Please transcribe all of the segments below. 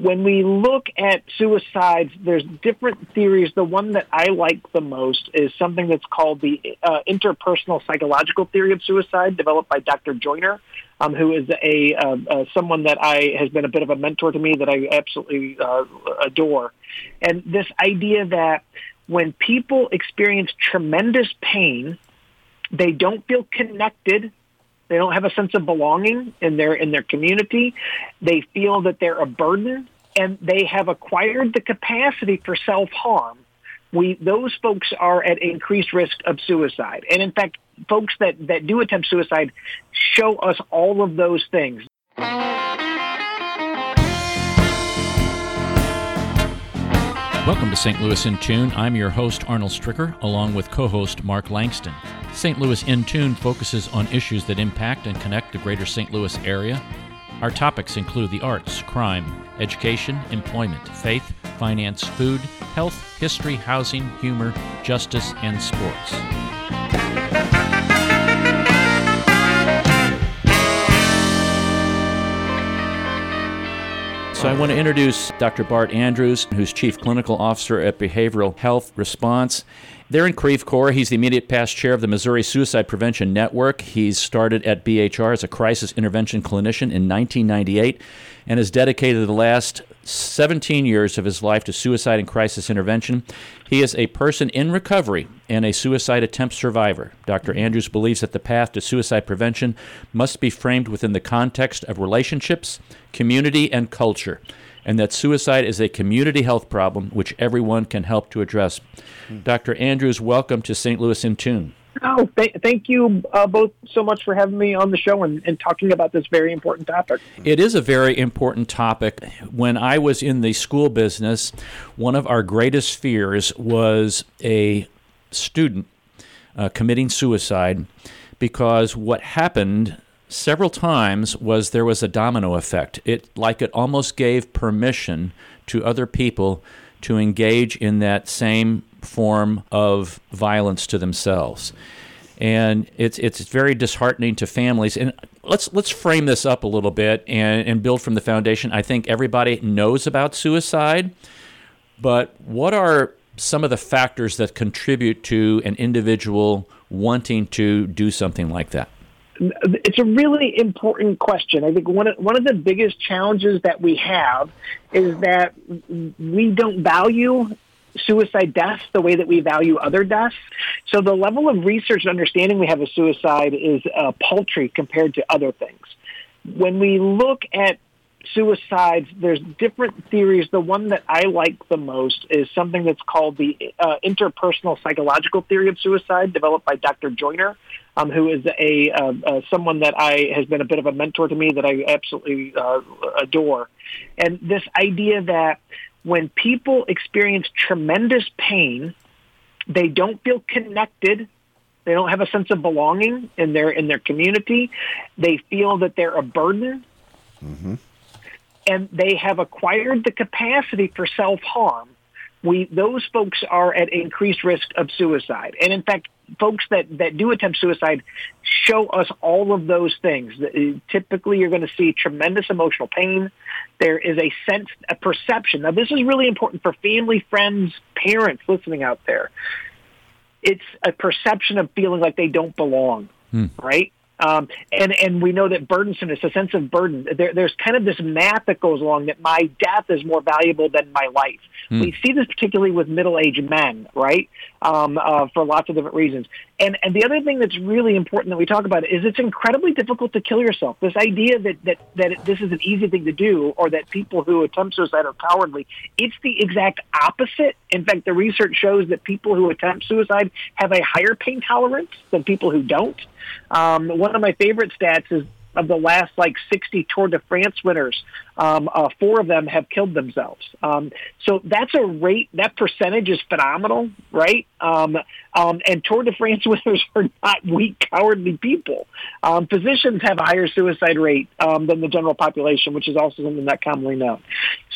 when we look at suicides, there's different theories. The one that I like the most is something that's called the uh, interpersonal psychological theory of suicide, developed by Dr. Joiner, um, who is a uh, uh, someone that I has been a bit of a mentor to me that I absolutely uh, adore. And this idea that when people experience tremendous pain, they don't feel connected they don't have a sense of belonging in their in their community. They feel that they're a burden, and they have acquired the capacity for self harm. We those folks are at increased risk of suicide, and in fact, folks that that do attempt suicide show us all of those things. Welcome to St. Louis in Tune. I'm your host, Arnold Stricker, along with co host Mark Langston. St. Louis in Tune focuses on issues that impact and connect the greater St. Louis area. Our topics include the arts, crime, education, employment, faith, finance, food, health, history, housing, humor, justice, and sports. So I want to introduce Dr. Bart Andrews, who's Chief Clinical Officer at Behavioral Health Response. They're in Creve Coeur. He's the immediate past chair of the Missouri Suicide Prevention Network. He's started at BHR as a crisis intervention clinician in 1998 and has dedicated the last 17 years of his life to suicide and crisis intervention. He is a person in recovery and a suicide attempt survivor. Dr. Andrews believes that the path to suicide prevention must be framed within the context of relationships, community, and culture, and that suicide is a community health problem which everyone can help to address. Hmm. Dr. Andrews, welcome to St. Louis in Tune. Oh, th- thank you uh, both so much for having me on the show and, and, talking about this very important topic. It is a very important topic. When I was in the school business, one of our greatest fears was a student uh, committing suicide because what happened several times was there was a domino effect. It like it almost gave permission to other people to engage in that same form of violence to themselves. And it's it's very disheartening to families. And let's let's frame this up a little bit and, and build from the foundation. I think everybody knows about suicide, but what are some of the factors that contribute to an individual wanting to do something like that? It's a really important question. I think one of, one of the biggest challenges that we have is that we don't value suicide deaths the way that we value other deaths. So the level of research and understanding we have of suicide is uh, paltry compared to other things. When we look at suicides, there's different theories. The one that I like the most is something that's called the uh, interpersonal psychological theory of suicide, developed by Dr. Joiner, um, who is a uh, uh, someone that I has been a bit of a mentor to me that I absolutely uh, adore. And this idea that when people experience tremendous pain, they don't feel connected. They don't have a sense of belonging in their in their community. They feel that they're a burden. Mm-hmm and they have acquired the capacity for self harm, we those folks are at increased risk of suicide. And in fact, folks that, that do attempt suicide show us all of those things. Typically, you're going to see tremendous emotional pain. There is a sense, a perception. Now, this is really important for family, friends, parents listening out there. It's a perception of feeling like they don't belong, hmm. right? Um, and and we know that burdensomeness, a sense of burden. There, there's kind of this math that goes along that my death is more valuable than my life. Mm. We see this particularly with middle-aged men, right? Um, uh, for lots of different reasons. And and the other thing that's really important that we talk about is it's incredibly difficult to kill yourself. This idea that that that this is an easy thing to do, or that people who attempt suicide are cowardly. It's the exact opposite. In fact, the research shows that people who attempt suicide have a higher pain tolerance than people who don't. Um, one of my favorite stats is of the last like 60 Tour de France winners, um, uh, four of them have killed themselves. Um, so that's a rate, that percentage is phenomenal, right? Um, um, and Tour de France winners are not weak, cowardly people. Um, physicians have a higher suicide rate um, than the general population, which is also something not commonly known.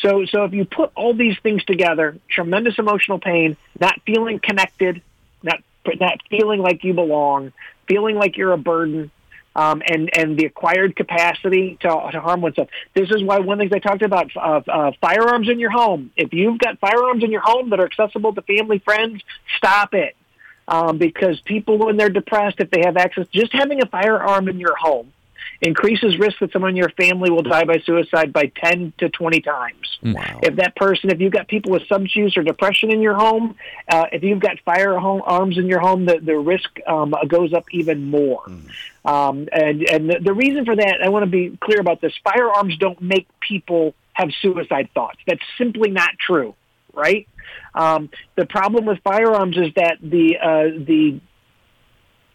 So, so if you put all these things together, tremendous emotional pain, not feeling connected, not not feeling like you belong, feeling like you're a burden, um, and and the acquired capacity to, to harm oneself. This is why one of the things I talked about uh, uh, firearms in your home. If you've got firearms in your home that are accessible to family friends, stop it. Um, because people, when they're depressed, if they have access, just having a firearm in your home increases risk that someone in your family will die by suicide by 10 to 20 times. Wow. If that person, if you've got people with substance use or depression in your home, uh, if you've got firearms in your home, the, the risk um, goes up even more. Mm. Um, and and the, the reason for that, I want to be clear about this firearms don't make people have suicide thoughts. That's simply not true, right? Um, the problem with firearms is that the uh, the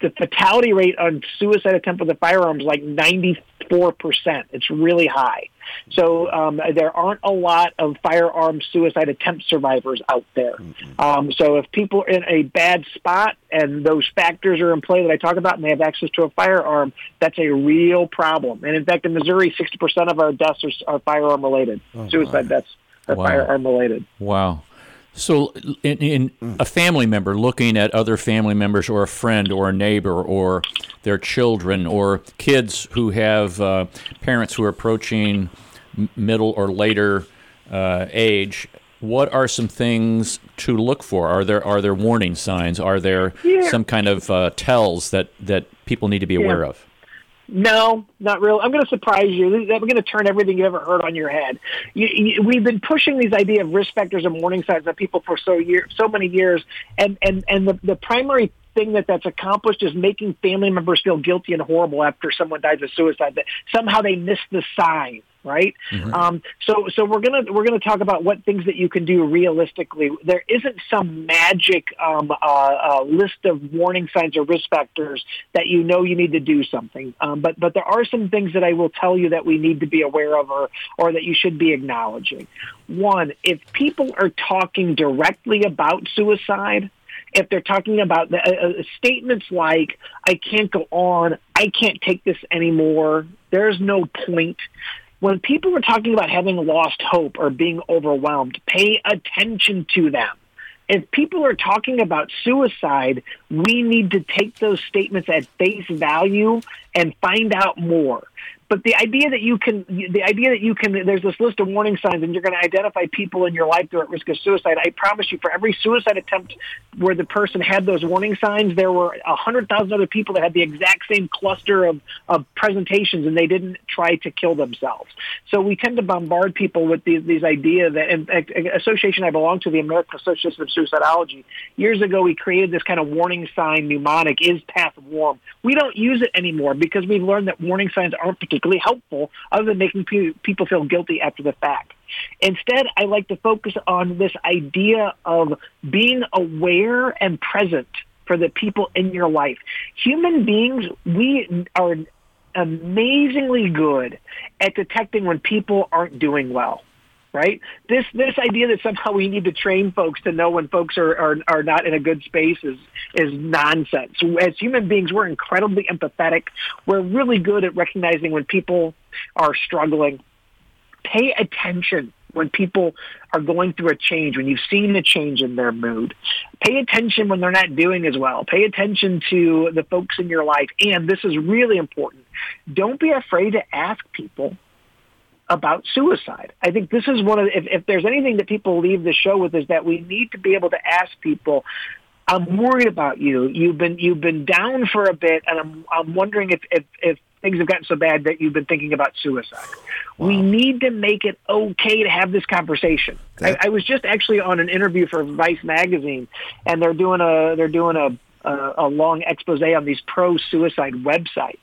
the fatality rate on suicide attempt with a firearm is like 94%. It's really high. So um, there aren't a lot of firearm suicide attempt survivors out there. Mm-hmm. Um, so if people are in a bad spot and those factors are in play that I talk about and they have access to a firearm, that's a real problem. And in fact, in Missouri, 60% of our deaths are, are firearm related, oh, suicide deaths are wow. firearm related. Wow. So, in, in, a family member looking at other family members, or a friend, or a neighbor, or their children, or kids who have uh, parents who are approaching middle or later uh, age, what are some things to look for? Are there are there warning signs? Are there yeah. some kind of uh, tells that that people need to be aware yeah. of? No, not really. I'm going to surprise you. I'm going to turn everything you ever heard on your head. You, you, we've been pushing these idea of risk factors and warning signs on people for so year, so many years, and and and the the primary thing that that's accomplished is making family members feel guilty and horrible after someone dies of suicide. That somehow they missed the sign right? Mm-hmm. Um, so, so we're gonna we're gonna talk about what things that you can do realistically. There isn't some magic um, uh, uh, list of warning signs or risk factors that you know you need to do something. Um, but but there are some things that I will tell you that we need to be aware of, or or that you should be acknowledging. One, if people are talking directly about suicide, if they're talking about the, uh, uh, statements like "I can't go on," "I can't take this anymore," "There's no point," when people are talking about having lost hope or being overwhelmed, pay attention to them. If people are talking about suicide, we need to take those statements at face value and find out more. But the idea that you can, the idea that you can, there's this list of warning signs and you're going to identify people in your life that are at risk of suicide. I promise you, for every suicide attempt where the person had those warning signs, there were a hundred thousand other people that had the exact same cluster of, of presentations and they didn't try to kill themselves. So we tend to bombard people with these, these ideas that, in fact, association I belong to, the American Association of Suicidology, years ago we created this kind of warning sign mnemonic, IS PATH WARM. We don't use it anymore because we've learned that warning signs aren't particularly particularly helpful other than making pe- people feel guilty after the fact. Instead, I like to focus on this idea of being aware and present for the people in your life. Human beings, we are amazingly good at detecting when people aren't doing well right? This this idea that somehow we need to train folks to know when folks are are, are not in a good space is is nonsense. As human beings, we're incredibly empathetic. We're really good at recognizing when people are struggling. Pay attention when people are going through a change, when you've seen a change in their mood. Pay attention when they're not doing as well. Pay attention to the folks in your life. And this is really important. Don't be afraid to ask people about suicide. I think this is one of if, if there's anything that people leave the show with is that we need to be able to ask people I'm worried about you. You've been you've been down for a bit, and I'm I'm wondering if if, if things have gotten so bad that you've been thinking about suicide. Wow. We need to make it okay to have this conversation. I, I was just actually on an interview for Vice magazine, and they're doing a they're doing a a, a long expose on these pro-suicide websites,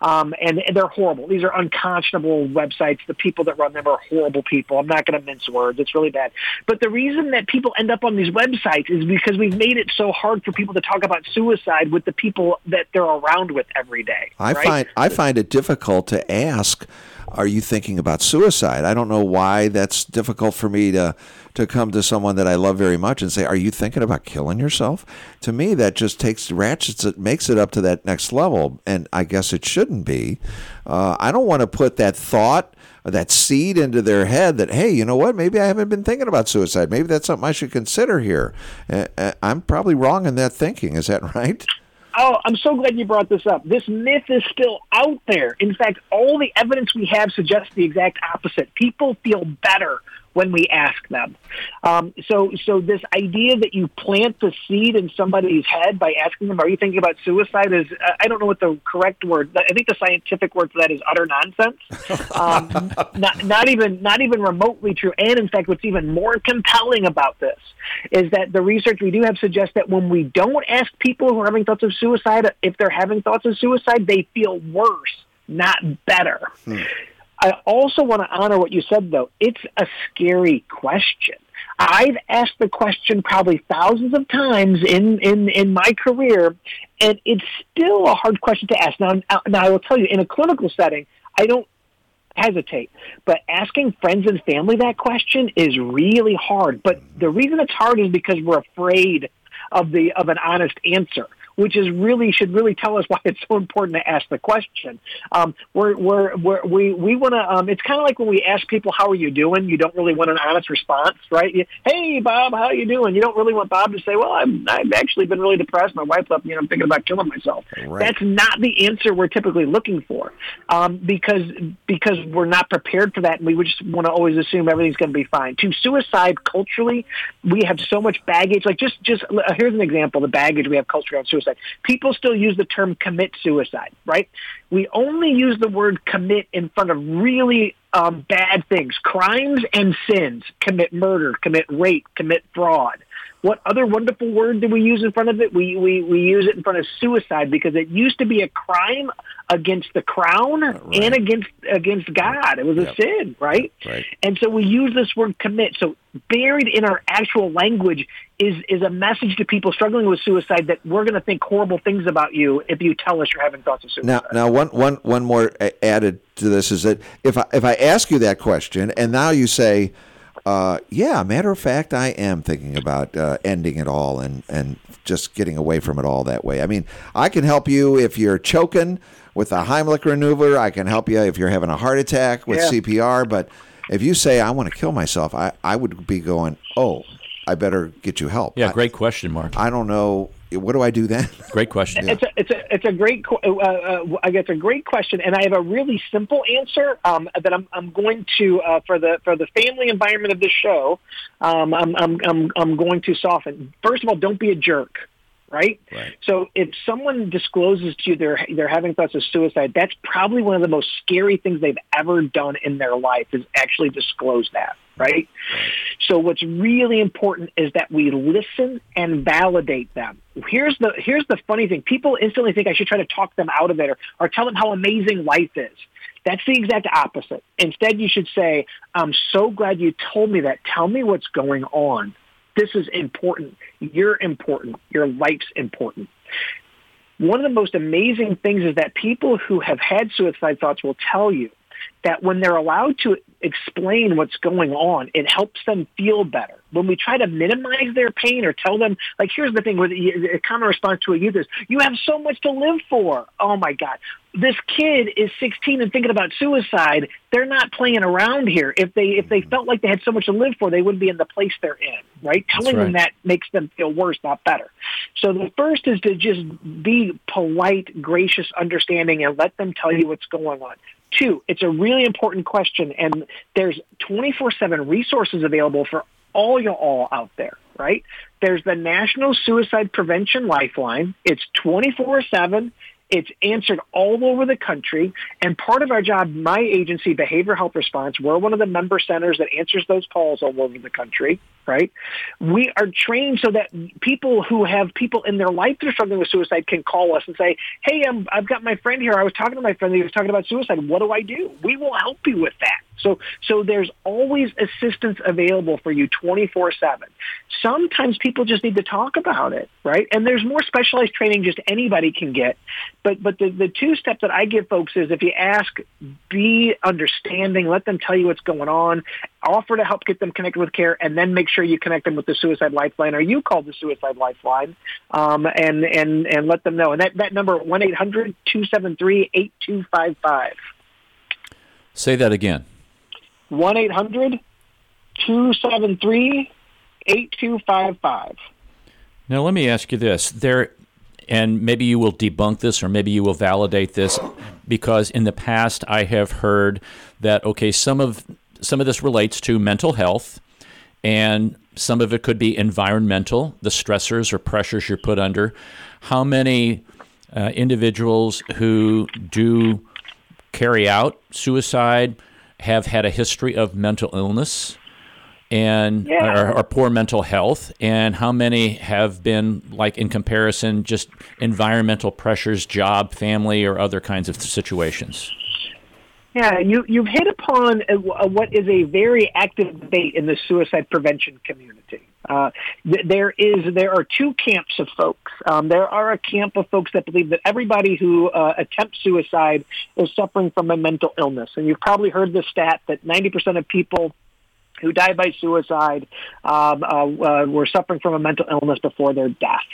um, and, and, they're horrible. These are unconscionable websites. The people that run them are horrible people. I'm not going to mince words. It's really bad. But the reason that people end up on these websites is because we've made it so hard for people to talk about suicide with the people that they're around with every day. I right? find I find it difficult to ask are you thinking about suicide? I don't know why that's difficult for me to to come to someone that I love very much and say, "Are you thinking about killing yourself?" To me, that just takes ratchets it, makes it up to that next level, and I guess it shouldn't be. Uh, I don't want to put that thought that seed into their head that hey you know what maybe i haven't been thinking about suicide maybe that's something i should consider here uh, uh I'm probably wrong in that thinking is that right Oh, I'm so glad you brought this up. This myth is still out there. In fact, all the evidence we have suggests the exact opposite. People feel better when we ask them. Um, so, so this idea that you plant the seed in somebody's head by asking them, "Are you thinking about suicide?" is uh, I don't know what the correct word. I think the scientific word for that is utter nonsense. Um, not, not even not even remotely true. And in fact, what's even more compelling about this is that the research we do have suggests that when we don't ask people who are having thoughts of suicide if they're having thoughts of suicide, they feel worse, not better. Hmm. I also want to honor what you said, though. It's a scary question. I've asked the question probably thousands of times in, in, in my career, and it's still a hard question to ask. Now, now, I will tell you, in a clinical setting, I don't hesitate. But asking friends and family that question is really hard. But the reason it's hard is because we're afraid of the of an honest answer which is really should really tell us why it's so important to ask the question. Um, we're, we're, we're, we we want to. Um, it's kind of like when we ask people how are you doing. You don't really want an honest response, right? You, hey Bob, how are you doing? You don't really want Bob to say, well, I'm I've actually been really depressed. My wife left me, and I'm thinking about killing myself. Right. That's not the answer we're typically looking for, um, because because we're not prepared for that, and we just want to always assume everything's going to be fine. To suicide culturally, we have so much baggage. Like just just uh, here's an example: the baggage we have culturally on suicide suicide. People still use the term commit suicide, right? We only use the word commit in front of really um, bad things, crimes and sins. Commit murder, commit rape, commit fraud. What other wonderful word do we use in front of it? We, we, we use it in front of suicide because it used to be a crime against the crown right. and against against God. It was yep. a sin, right? right? And so we use this word commit. So buried in our actual language is is a message to people struggling with suicide that we're going to think horrible things about you if you tell us you're having thoughts of suicide. Now, now one one one more added to this is that if I, if I ask you that question and now you say uh, yeah, matter of fact, I am thinking about uh, ending it all and, and just getting away from it all that way. I mean, I can help you if you're choking with a Heimlich maneuver. I can help you if you're having a heart attack with yeah. CPR. But if you say, I want to kill myself, I, I would be going, oh, I better get you help. Yeah, great question, Mark. I don't know what do I do then? Great question. It's a it's a it's a great uh, uh, I guess a great question, and I have a really simple answer um, that I'm I'm going to uh, for the for the family environment of this show. Um, I'm I'm I'm I'm going to soften. First of all, don't be a jerk. Right? right. So if someone discloses to you they're they're having thoughts of suicide, that's probably one of the most scary things they've ever done in their life is actually disclose that right? So what's really important is that we listen and validate them. Here's the here's the funny thing. People instantly think I should try to talk them out of it or, or tell them how amazing life is. That's the exact opposite. Instead, you should say, I'm so glad you told me that. Tell me what's going on. This is important. You're important. Your life's important. One of the most amazing things is that people who have had suicide thoughts will tell you that when they're allowed to explain what's going on, it helps them feel better. When we try to minimize their pain or tell them, like, here's the thing, where the, a common response to a youth is, you have so much to live for. Oh my God. This kid is 16 and thinking about suicide. They're not playing around here. If they, if they felt like they had so much to live for, they wouldn't be in the place they're in, right? Telling right. them that makes them feel worse, not better. So the first is to just be polite, gracious, understanding, and let them tell you what's going on. Two, it's a really important question, and there's 24-7 resources available for all you all out there, right? There's the National Suicide Prevention Lifeline. It's 24-7. It's answered all over the country. And part of our job, my agency, Behavioral Health Response, we're one of the member centers that answers those calls all over the country, right? We are trained so that people who have people in their life that are struggling with suicide can call us and say, hey, i I've got my friend here. I was talking to my friend. He was talking about suicide. What do I do? We will help you with that. So, so there's always assistance available for you 24 7. Sometimes people just need to talk about it, right? And there's more specialized training just anybody can get. But, but the, the two step that I give folks is if you ask, be understanding, let them tell you what's going on, offer to help get them connected with care, and then make sure you connect them with the Suicide Lifeline or you call the Suicide Lifeline um, and, and, and let them know. And that, that number, 1-800-273-8255. Say that again. 1 800 273 8255. Now, let me ask you this. There, and maybe you will debunk this or maybe you will validate this because in the past I have heard that okay some of some of this relates to mental health and some of it could be environmental the stressors or pressures you're put under how many uh, individuals who do carry out suicide have had a history of mental illness and Yeah. or, or poor mental health and how many have been like in comparison just environmental pressures job family or other kinds of situations Yeah, you, you've hit upon a, a, what is a very active debate in the suicide prevention community. Uh, th- there is there are two camps of folks. Um, there are a camp of folks that believe that everybody who uh, attempts suicide is suffering from a mental illness, and you've probably heard the stat that ninety percent of people who die by suicide um, uh, uh, were suffering from a mental illness before their death.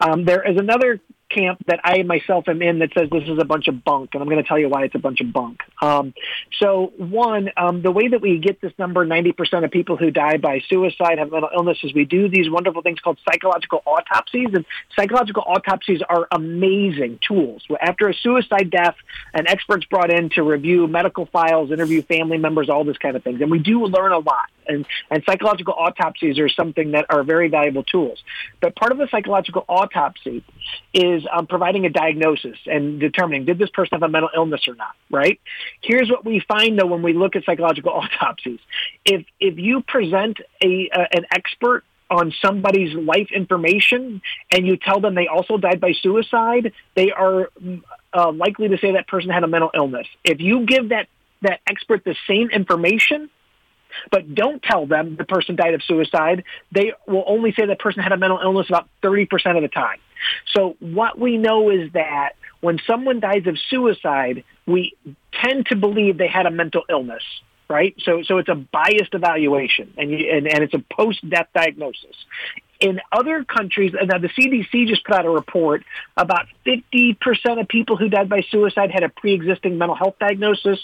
Um, there is another camp that I myself am in that says this is a bunch of bunk, and I'm going to tell you why it's a bunch of bunk. Um, so, one, um, the way that we get this number, 90% of people who die by suicide have mental illnesses, we do these wonderful things called psychological autopsies, and psychological autopsies are amazing tools. After a suicide death, an expert's brought in to review medical files, interview family members, all this kind of things, and we do learn a lot. And, and psychological autopsies are something that are very valuable tools. But part of the psychological autopsy is um, providing a diagnosis and determining did this person have a mental illness or not. Right? Here's what we find though when we look at psychological autopsies: if if you present a uh, an expert on somebody's life information and you tell them they also died by suicide, they are uh, likely to say that person had a mental illness. If you give that that expert the same information but don't tell them the person died of suicide, they will only say that person had a mental illness about 30% of the time. So what we know is that when someone dies of suicide, we tend to believe they had a mental illness, right? So, so it's a biased evaluation and, you, and, and it's a post-death diagnosis. In other countries, now the CDC just put out a report about 50% of people who died by suicide had a pre-existing mental health diagnosis.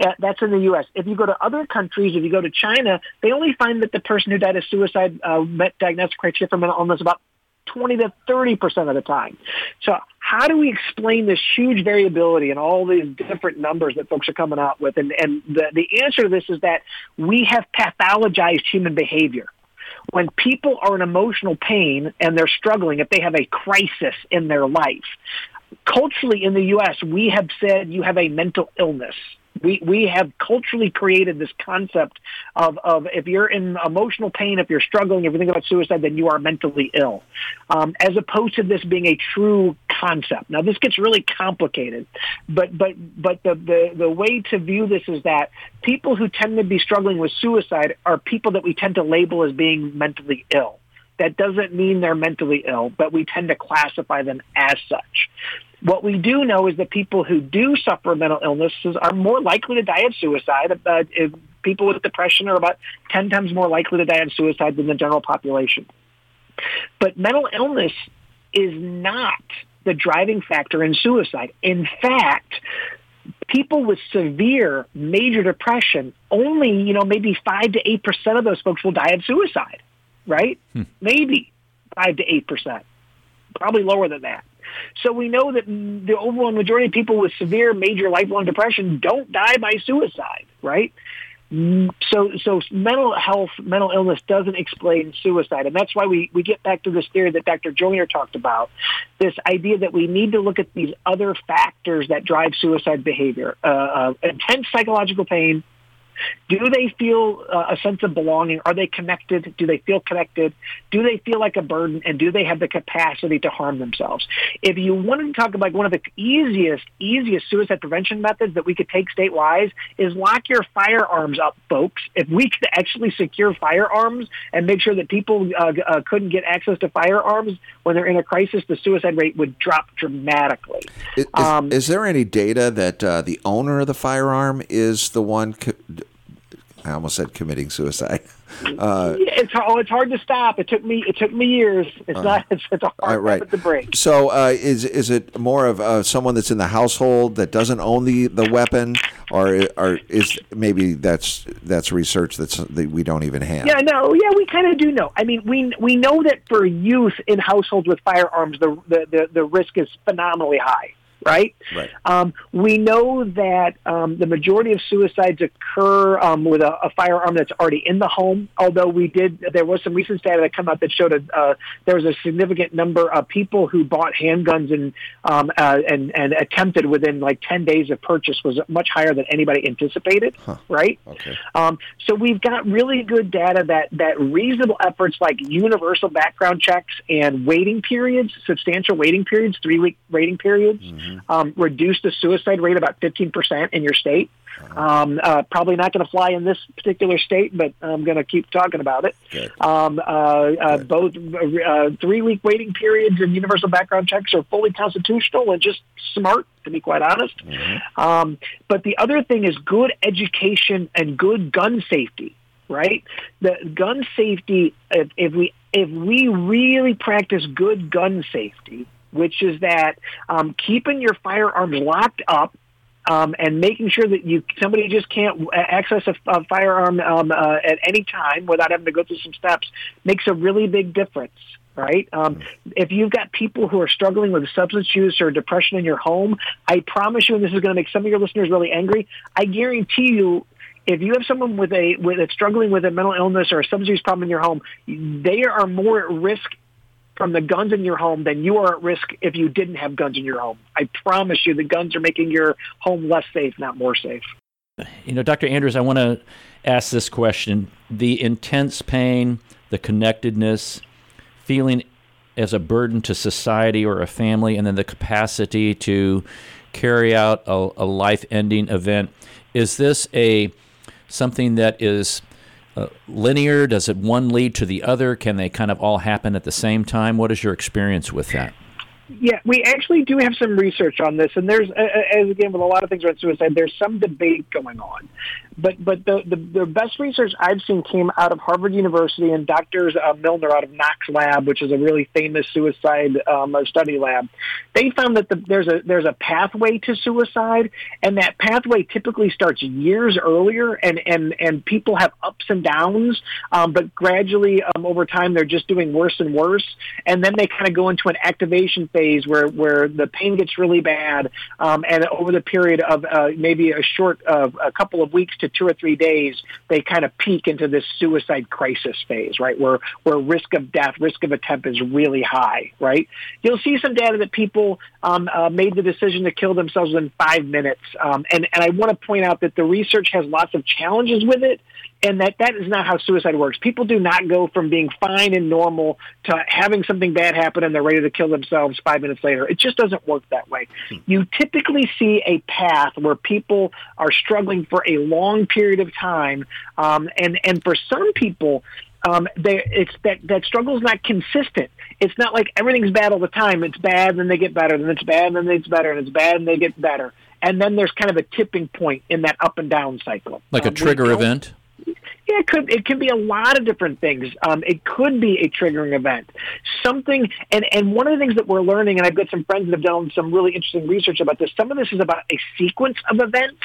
Uh, that's in the U.S. If you go to other countries, if you go to China, they only find that the person who died of suicide uh, met diagnostic criteria for mental illness about 20 to 30 percent of the time. So how do we explain this huge variability and all these different numbers that folks are coming out with? And, and the, the answer to this is that we have pathologized human behavior when people are in emotional pain and they're struggling, if they have a crisis in their life, culturally in the U.S., we have said you have a mental illness. We, we have culturally created this concept of, of if you're in emotional pain, if you're struggling, if you think about suicide, then you are mentally ill, um, as opposed to this being a true concept. Now, this gets really complicated, but but but the, the the way to view this is that people who tend to be struggling with suicide are people that we tend to label as being mentally ill. That doesn't mean they're mentally ill, but we tend to classify them as such. What we do know is that people who do suffer mental illnesses are more likely to die of suicide. Uh, people with depression are about 10 times more likely to die of suicide than the general population. But mental illness is not the driving factor in suicide. In fact, people with severe major depression, only, you know, maybe 5 to 8% of those folks will die of suicide, right? Hmm. Maybe 5 to 8%. Probably lower than that. So we know that the overwhelming majority of people with severe major lifelong depression don't die by suicide, right? So, so mental health, mental illness doesn't explain suicide, and that's why we, we get back to this theory that Dr. Joiner talked about, this idea that we need to look at these other factors that drive suicide behavior: uh, uh, intense psychological pain, do they feel uh, a sense of belonging? Are they connected? Do they feel connected? Do they feel like a burden? And do they have the capacity to harm themselves? If you wanted to talk about one of the easiest, easiest suicide prevention methods that we could take statewide is lock your firearms up, folks. If we could actually secure firearms and make sure that people uh, uh, couldn't get access to firearms when they're in a crisis, the suicide rate would drop dramatically. Is, um, is there any data that uh, the owner of the firearm is the one? Co- I almost said committing suicide. Uh, it's oh, it's hard to stop. It took me it took me years. It's uh, not it's, it's a hard right. habit to break. So uh, is is it more of uh, someone that's in the household that doesn't own the, the weapon, or or is maybe that's that's research that's that we don't even have? Yeah, no, yeah, we kind of do know. I mean, we we know that for youth in households with firearms, the the the, the risk is phenomenally high right? Right. Um, we know that um, the majority of suicides occur um, with a, a, firearm that's already in the home. Although we did, there was some recent data that came out that showed a, uh, there was a significant number of people who bought handguns and um, uh, and and attempted within like ten days of purchase was much higher than anybody anticipated. Huh. Right. Okay. Um, so we've got really good data that that reasonable efforts like universal background checks and waiting periods, substantial waiting periods, three week waiting periods. Mm-hmm mm-hmm. Um, reduce the suicide rate about 15% in your state. Uh-huh. Um, uh, probably not going to fly in this particular state, but I'm going to keep talking about it. Um, uh, uh, both uh, three week waiting periods and universal background checks are fully constitutional and just smart, to be quite honest. Mm-hmm. Um, but the other thing is good education and good gun safety right? The gun safety, if, if, we if we really practice good gun safety, which is that um, keeping your firearms locked up um, and making sure that you somebody just can't access a, a firearm um, uh, at any time without having to go through some steps makes a really big difference. Right. Um, if you've got people who are struggling with substance use or depression in your home, I promise you, and this is going to make some of your listeners really angry. I guarantee you, if you have someone with a with struggling with a mental illness or a substance use problem in your home, they are more at risk from the guns in your home than you are at risk if you didn't have guns in your home. I promise you the guns are making your home less safe, not more safe. You know, Dr. Andrews, I want to ask this question. The intense pain, the connectedness, feeling as a burden to society or a family, and then the capacity to carry out a, a life ending event. Is this a something that is linear? Does it one lead to the other? Can they kind of all happen at the same time? What is your experience with that? Yeah, we actually do have some research on this, and there's, as again with a lot of things around suicide, there's some debate going on but but the, the, the best research I've seen came out of Harvard University and Dr. Uh, Millner out of Nock's Lab, which is a really famous suicide um, study lab. They found that the, there's a there's a pathway to suicide, and that pathway typically starts years earlier, and and and people have ups and downs, um, but gradually um, over time they're just doing worse and worse, and then they kind of go into an activation phase where where the pain gets really bad, um, and over the period of uh, maybe a short uh, a couple of weeks to two or three days, they kind of peak into this suicide crisis phase, right? Where where risk of death, risk of attempt is really high, right? You'll see some data that people um, uh, made the decision to kill themselves in five minutes, um, and and I want to point out that the research has lots of challenges with it and that that is not how suicide works. People do not go from being fine and normal to having something bad happen and they're ready to kill themselves five minutes later. It just doesn't work that way. Hmm. You typically see a path where people are struggling for a long period of time, um, and and for some people. Um, they, it's that that struggle is not consistent. It's not like everything's bad all the time. It's bad, and then they get better, and it's bad, and then it's better, and it's bad, and they get better. And then there's kind of a tipping point in that up and down cycle. Like um, a trigger event. Yeah, it could it could be a lot of different things. Um, it could be a triggering event, something. And and one of the things that we're learning, and I've got some friends that have done some really interesting research about this. Some of this is about a sequence of events.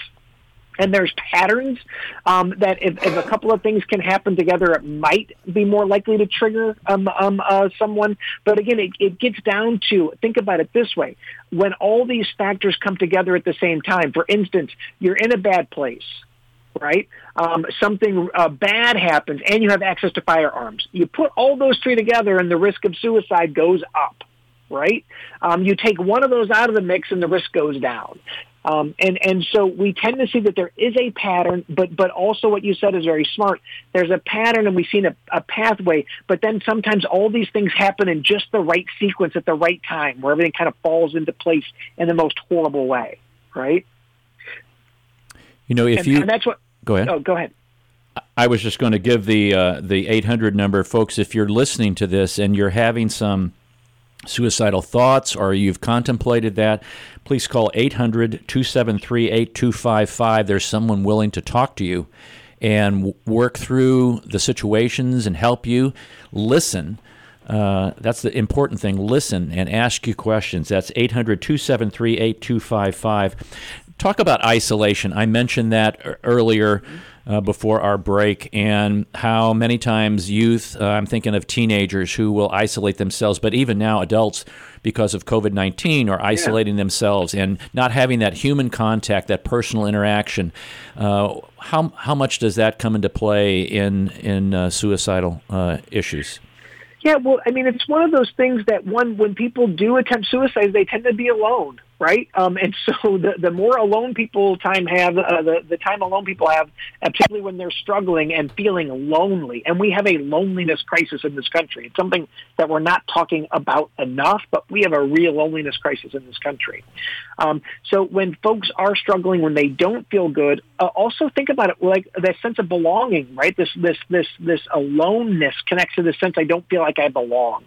And there's patterns um, that if, if, a couple of things can happen together, it might be more likely to trigger um, um, uh, someone. But again, it, it gets down to think about it this way: when all these factors come together at the same time. For instance, you're in a bad place right? Um, something uh, bad happens, and you have access to firearms. You put all those three together, and the risk of suicide goes up, right? Um, you take one of those out of the mix, and the risk goes down. Um, and and so we tend to see that there is a pattern, but but also what you said is very smart. There's a pattern, and we've seen a, a pathway. But then sometimes all these things happen in just the right sequence at the right time, where everything kind of falls into place in the most horrible way, right? You know, if and, you and that's what. Go ahead. Oh, go ahead. I was just going to give the uh, the 800 number, folks. If you're listening to this and you're having some suicidal thoughts or you've contemplated that, please call 800 273 8255. There's someone willing to talk to you. and work through the situations and help you. Listen. Uh, that's the important thing. Listen and ask you questions. That's 800 273 8255. Talk about isolation. I mentioned that earlier uh, before our break, and how many times youth, uh, I'm thinking of teenagers who will isolate themselves, but even now adults, because of COVID 19, are isolating yeah. themselves and not having that human contact, that personal interaction. Uh, how, how much does that come into play in, in uh, suicidal uh, issues? Yeah, well, I mean, it's one of those things that one, when people do attempt suicide, they tend to be alone right? Um, and so the, the more alone people time have, uh, the, the time alone people have, particularly when they're struggling and feeling lonely. And we have a loneliness crisis in this country. It's something that we're not talking about enough, but we have a real loneliness crisis in this country. Um, so when folks are struggling, when they don't feel good, uh, also think about it like that sense of belonging, right? This, this, this, this aloneness connects to the sense I don't feel like I belong.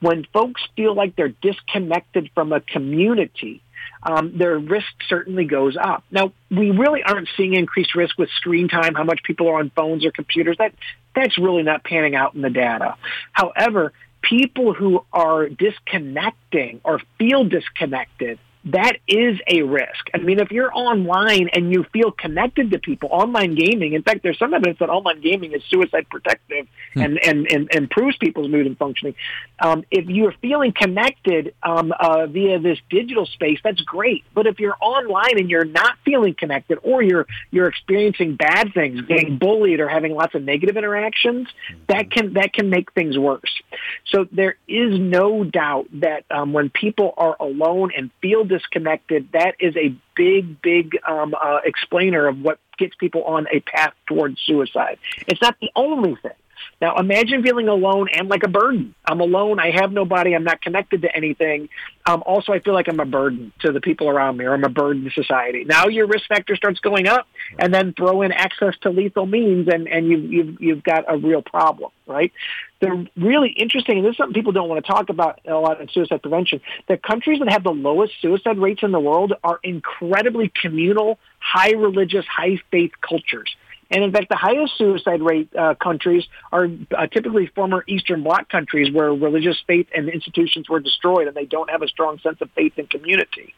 When folks feel like they're disconnected from a community, um, their risk certainly goes up. Now, we really aren't seeing increased risk with screen time, how much people are on phones or computers. That that's really not panning out in the data. However, people who are disconnecting or feel disconnected that is a risk. I mean, if you're online and you feel connected to people, online gaming, in fact, there's some evidence that online gaming is suicide protective hmm. and, and, and, improves people's mood and functioning. Um, if you're feeling connected um, uh, via this digital space, that's great. But if you're online and you're not feeling connected or you're, you're experiencing bad things, getting bullied or having lots of negative interactions, that hmm. can, that can make things worse. So there is no doubt that um, when people are alone and feel disconnected, that is a big, big um, uh, explainer of what gets people on a path towards suicide. It's not the only thing. Now imagine feeling alone and like a burden. I'm alone. I have nobody. I'm not connected to anything. Um, also, I feel like I'm a burden to the people around me or I'm a burden to society. Now your risk factor starts going up and then throw in access to lethal means and, and you've, you've, you've got a real problem, right? The really interesting, and this is something people don't want to talk about a lot in suicide prevention, the countries that have the lowest suicide rates in the world are incredibly communal, high religious, high faith cultures. And in fact, the highest suicide rate uh, countries are uh, typically former Eastern Bloc countries where religious faith and institutions were destroyed and they don't have a strong sense of faith and community.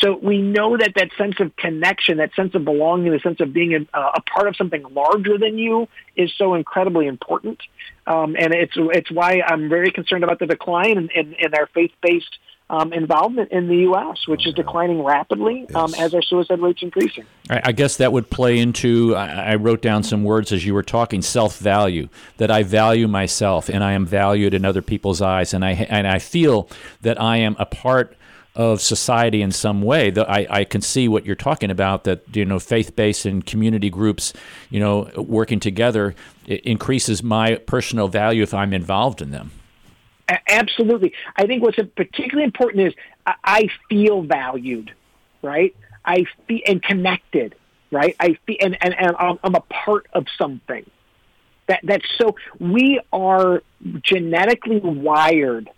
So we know that that sense of connection, that sense of belonging, the sense of being a, a part of something larger than you is so incredibly important. Um, and it's, it's why I'm very concerned about the decline in, in, in our faith-based um, involvement in the U.S., which is declining rapidly um, as our suicide rates increasing. I guess that would play into. I wrote down some words as you were talking: self-value. That I value myself, and I am valued in other people's eyes, and I and I feel that I am a part of society in some way. That I, I can see what you're talking about. That you know, faith-based and community groups, you know, working together increases my personal value if I'm involved in them. Absolutely. I think what's particularly important is I feel valued, right? I feel and connected, right? I feel and, and, and I'm a part of something. That that's so we are genetically wired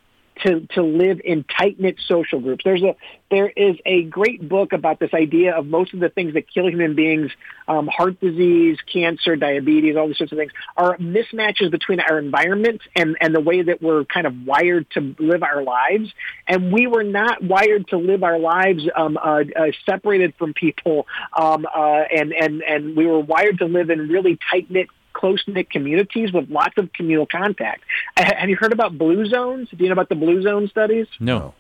to, to live in tight knit social groups. There's a there is a great book about this idea of most of the things that kill human beings, um, heart disease, cancer, diabetes, all these sorts of things, are mismatches between our environment and, and the way that we're kind of wired to live our lives. And we were not wired to live our lives um, uh, uh, separated from people, um, uh, and, and, and we were wired to live in really tight knit close knit communities with lots of communal contact. Have you heard about blue zones? Do you know about the blue zone studies? No, no.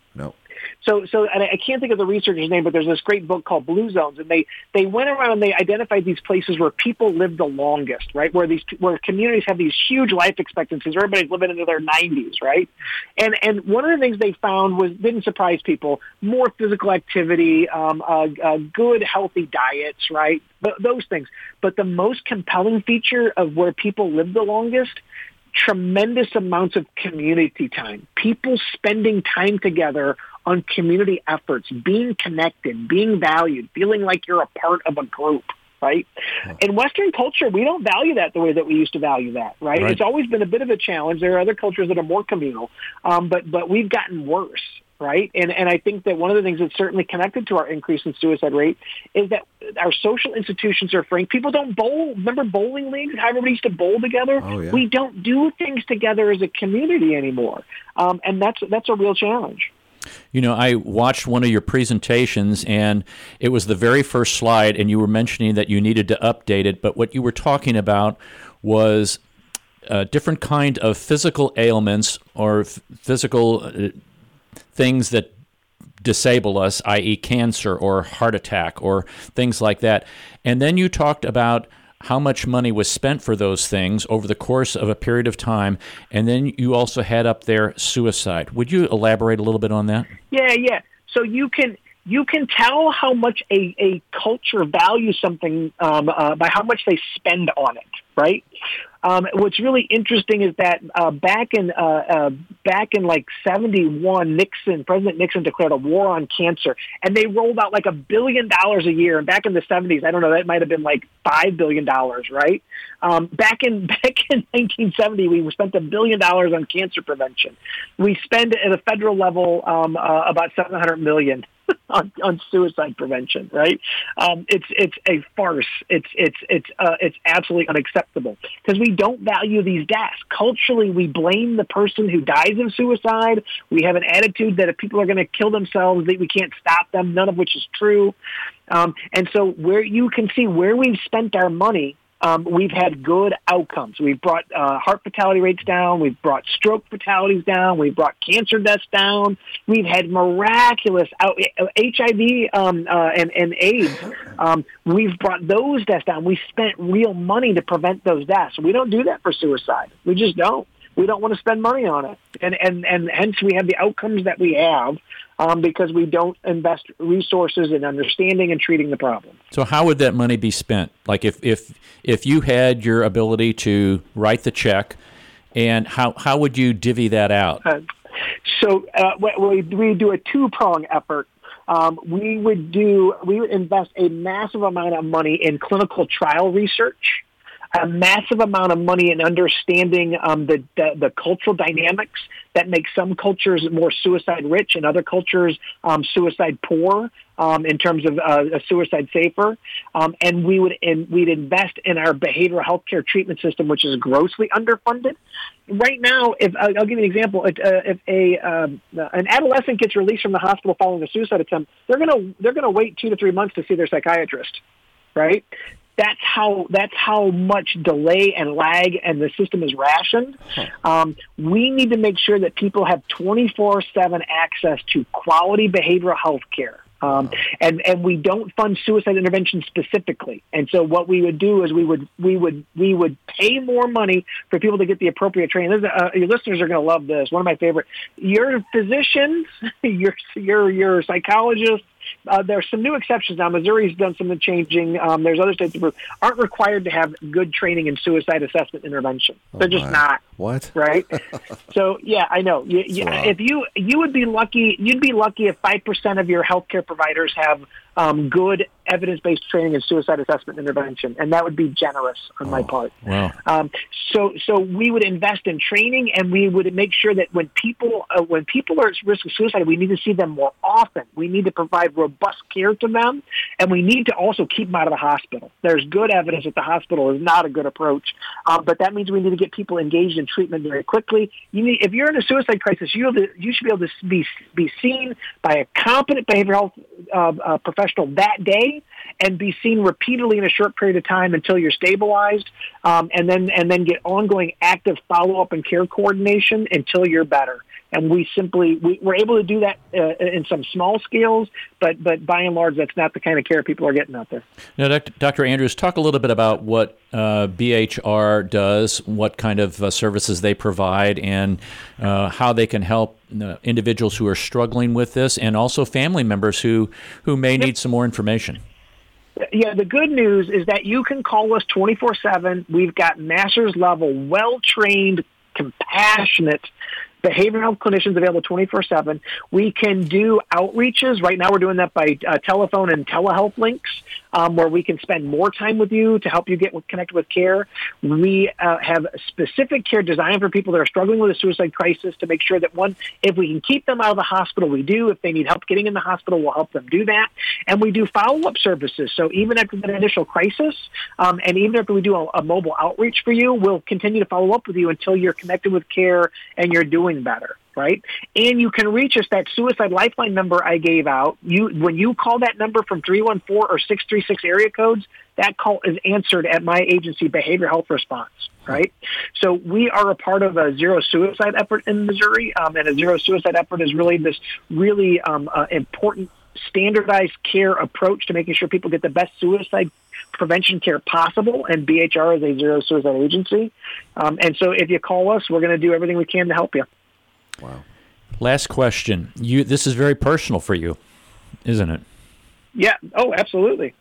So, so and I can't think of the researcher's name, but there's this great book called Blue Zones, and they they went around and they identified these places where people live the longest, right? Where these where communities have these huge life expectancies. where Everybody's living into their 90s, right? And and one of the things they found was didn't surprise people: more physical activity, um, uh, uh, good healthy diets, right? But those things. But the most compelling feature of where people live the longest tremendous amounts of community time, people spending time together on community efforts, being connected, being valued, feeling like you're a part of a group right? In Western culture, we don't value that the way that we used to value that, right? right. It's always been a bit of a challenge. There are other cultures that are more communal, um, but but we've gotten worse right? And and I think that one of the things that's certainly connected to our increase in suicide rate is that our social institutions are fraying. People don't bowl. Remember bowling leagues? How everybody used to bowl together. Oh, yeah. We don't do things together as a community anymore, um, and that's that's a real challenge. You know, I watched one of your presentations, and it was the very first slide, and you were mentioning that you needed to update it. But what you were talking about was a different kind of physical ailments or f- physical uh, things that disable us, i.e., cancer or heart attack or things like that. And then you talked about how much money was spent for those things over the course of a period of time. And then you also had up there suicide. Would you elaborate a little bit on that? Yeah, yeah. So you can you can tell how much a, a culture values something um, uh, by how much they spend on it, right? Um, what's really interesting is that uh, back in uh, uh, back in like '71, Nixon, President Nixon declared a war on cancer, and they rolled out like a billion dollars a year. And back in the '70s, I don't know, that might have been like five billion dollars, right? Um, back in back in 1970, we spent a billion dollars on cancer prevention. We spend at a federal level um, uh, about 700 million on, on suicide prevention, right? Um, it's it's a farce. It's it's it's uh, it's absolutely unacceptable because we don't value these deaths. Culturally, we blame the person who dies of suicide. We have an attitude that if people are going to kill themselves, that we can't stop them. None of which is true. Um, and so, where you can see where we've spent our money um, we've had good outcomes. We've brought uh, heart fatality rates down. We've brought stroke fatalities down. We've brought cancer deaths down. We've had miraculous out, HIV um, uh, and, and AIDS. Um, we've brought those deaths down. We spent real money to prevent those deaths. We don't do that for suicide. We just don't. We don't want to spend money on it, and and and hence we have the outcomes that we have um, because we don't invest resources in understanding and treating the problem. So how would that money be spent? Like if if if you had your ability to write the check, and how how would you divvy that out? Uh, so uh, we, we do a two prong effort. Um, we would do we would invest a massive amount of money in clinical trial research a massive amount of money in understanding um, the, the, the cultural dynamics that make some cultures more suicide rich and other cultures um, suicide poor um, in terms of uh, suicide safer. Um, and we would in, we'd invest in our behavioral health care treatment system, which is grossly underfunded. Right now, if I'll give you an example, if, uh, if a um, an adolescent gets released from the hospital following a suicide attempt, they're gonna they're gonna wait two to three months to see their psychiatrist right? That's how that's how much delay and lag and the system is rationed. Um, we need to make sure that people have 24/7 access to quality behavioral health care. Um, and and we don't fund suicide intervention specifically. And so what we would do is we would we would we would pay more money for people to get the appropriate training. Uh, your listeners are going to love this. One of my favorite. Your physicians, your your your psychologists, uh, there's some new exceptions now. Missouri's done some changing. Um, there's other states that aren't required to have good training in suicide assessment intervention. They're just wow. not. What? Right. so yeah, I know. You, you, if you you would be lucky, you'd be lucky if five percent of your healthcare providers have um, good evidence-based training in suicide assessment intervention, and that would be generous on oh, my part. Wow. Um, so, so we would invest in training, and we would make sure that when people uh, when people are at risk of suicide, we need to see them more often. We need to provide robust care to them, and we need to also keep them out of the hospital. There's good evidence that the hospital is not a good approach, um, but that means we need to get people engaged in treatment very quickly. You need, if you're in a suicide crisis, you, to, you should be able to be be seen by a competent behavioral health uh, uh, professional that day and be seen repeatedly in a short period of time until you're stabilized, um, and then and then get ongoing active follow up and care coordination until you're better. And we simply we, we're able to do that uh, in some small scales, but but by and large, that's not the kind of care people are getting out there. Now, Dr. Andrews, talk a little bit about what uh, BHR does, what kind of uh, services they provide, and uh, how they can help uh, individuals who are struggling with this, and also family members who who may need some more information yeah, the good news is that you can call us 24 7. We've got master's level, well trained, compassionate behavioral health clinicians available 24 7. We can do outreaches. Right now, we're doing that by uh, telephone and telehealth links um, where we can spend more time with you to help you get connected with care. We uh, have specific care designed for people that are struggling with a suicide crisis to make sure that one, if we can keep them out of the hospital, we do. If they need help getting in the hospital, we'll help them do that. And we do follow-up services. So even after that initial crisis, um, and even after we do a, a mobile outreach for you, we'll continue to follow up with you until you're connected with care and you're doing better right? And you can reach us that suicide lifeline number I gave out. You when you call that number from 314 or 636 area codes, that call is answered at my agency behavior health response, right? So we are a part of a zero suicide effort in Missouri, um, and a zero suicide effort is really this really um, uh, important standardized care approach to making sure people get the best suicide prevention care possible, and BHR is a zero suicide agency. Um, and so if you call us, we're going to do everything we can to help you. Wow. Last question. You this is very personal for you, isn't it? Yeah. Oh, absolutely.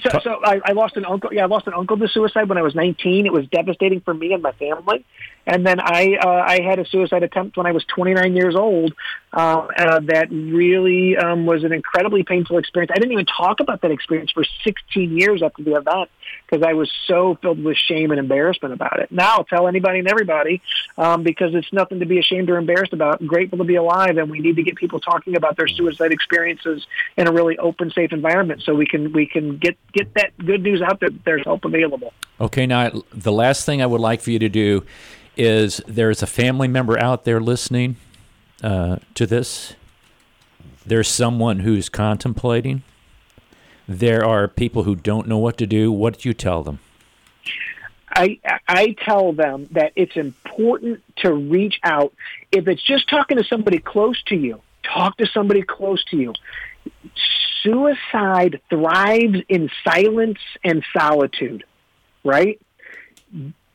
So, so I, I lost an uncle. Yeah, I lost an uncle to suicide when I was 19. It was devastating for me and my family. And then I uh, I had a suicide attempt when I was 29 years old. Uh, uh, that really um, was an incredibly painful experience. I didn't even talk about that experience for 16 years after the event because I was so filled with shame and embarrassment about it. Now I'll tell anybody and everybody um, because it's nothing to be ashamed or embarrassed about. I'm grateful to be alive, and we need to get people talking about their suicide experiences in a really open, safe environment so we can we can get get that good news out that there's help available. Okay, now the last thing I would like for you to do is there's a family member out there listening uh, to this. There's someone who's contemplating. There are people who don't know what to do. What do you tell them? I I tell them that it's important to reach out. If it's just talking to somebody close to you, talk to somebody close to you. Suicide thrives in silence and solitude, right?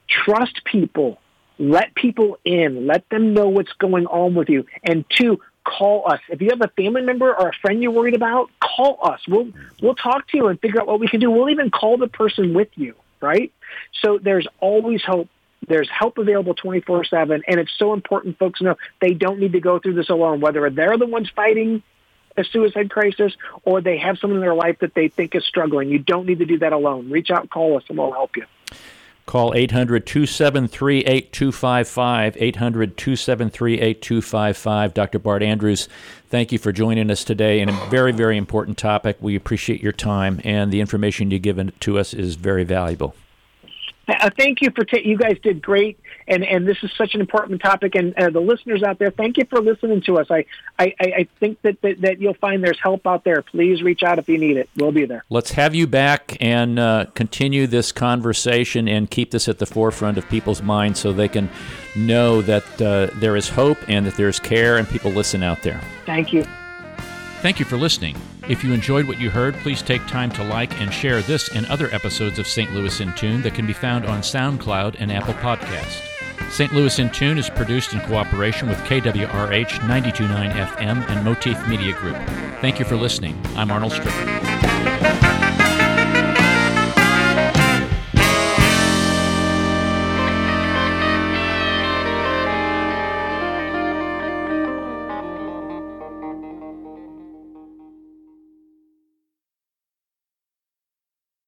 Trust people let people in. Let them know what's going on with you. And two, call us. If you have a family member or a friend you're worried about, call us. We'll we'll talk to you and figure out what we can do. We'll even call the person with you, right? So there's always hope. There's help available 24/7 and it's so important folks know they don't need to go through this alone whether they're the ones fighting a suicide crisis or they have someone in their life that they think is struggling. You don't need to do that alone. Reach out, call us and we'll help you. Call 800 273 8255. 800 273 8255. Dr. Bart Andrews, thank you for joining us today in a very, very important topic. We appreciate your time, and the information you've given to us is very valuable. Uh, thank you for ta- you guys did great, and and this is such an important topic. And uh, the listeners out there, thank you for listening to us. I I, I think that, that, that you'll find there's help out there. Please reach out if you need it. We'll be there. Let's have you back and uh, continue this conversation and keep this at the forefront of people's minds so they can know that uh, there is hope and that there's care and people listen out there. Thank you. Thank you for listening. If you enjoyed what you heard, please take time to like and share this and other episodes of St. Louis in Tune that can be found on SoundCloud and Apple Podcast. St. Louis in Tune is produced in cooperation with KWRH 929 FM and Motif Media Group. Thank you for listening. I'm Arnold Strickland.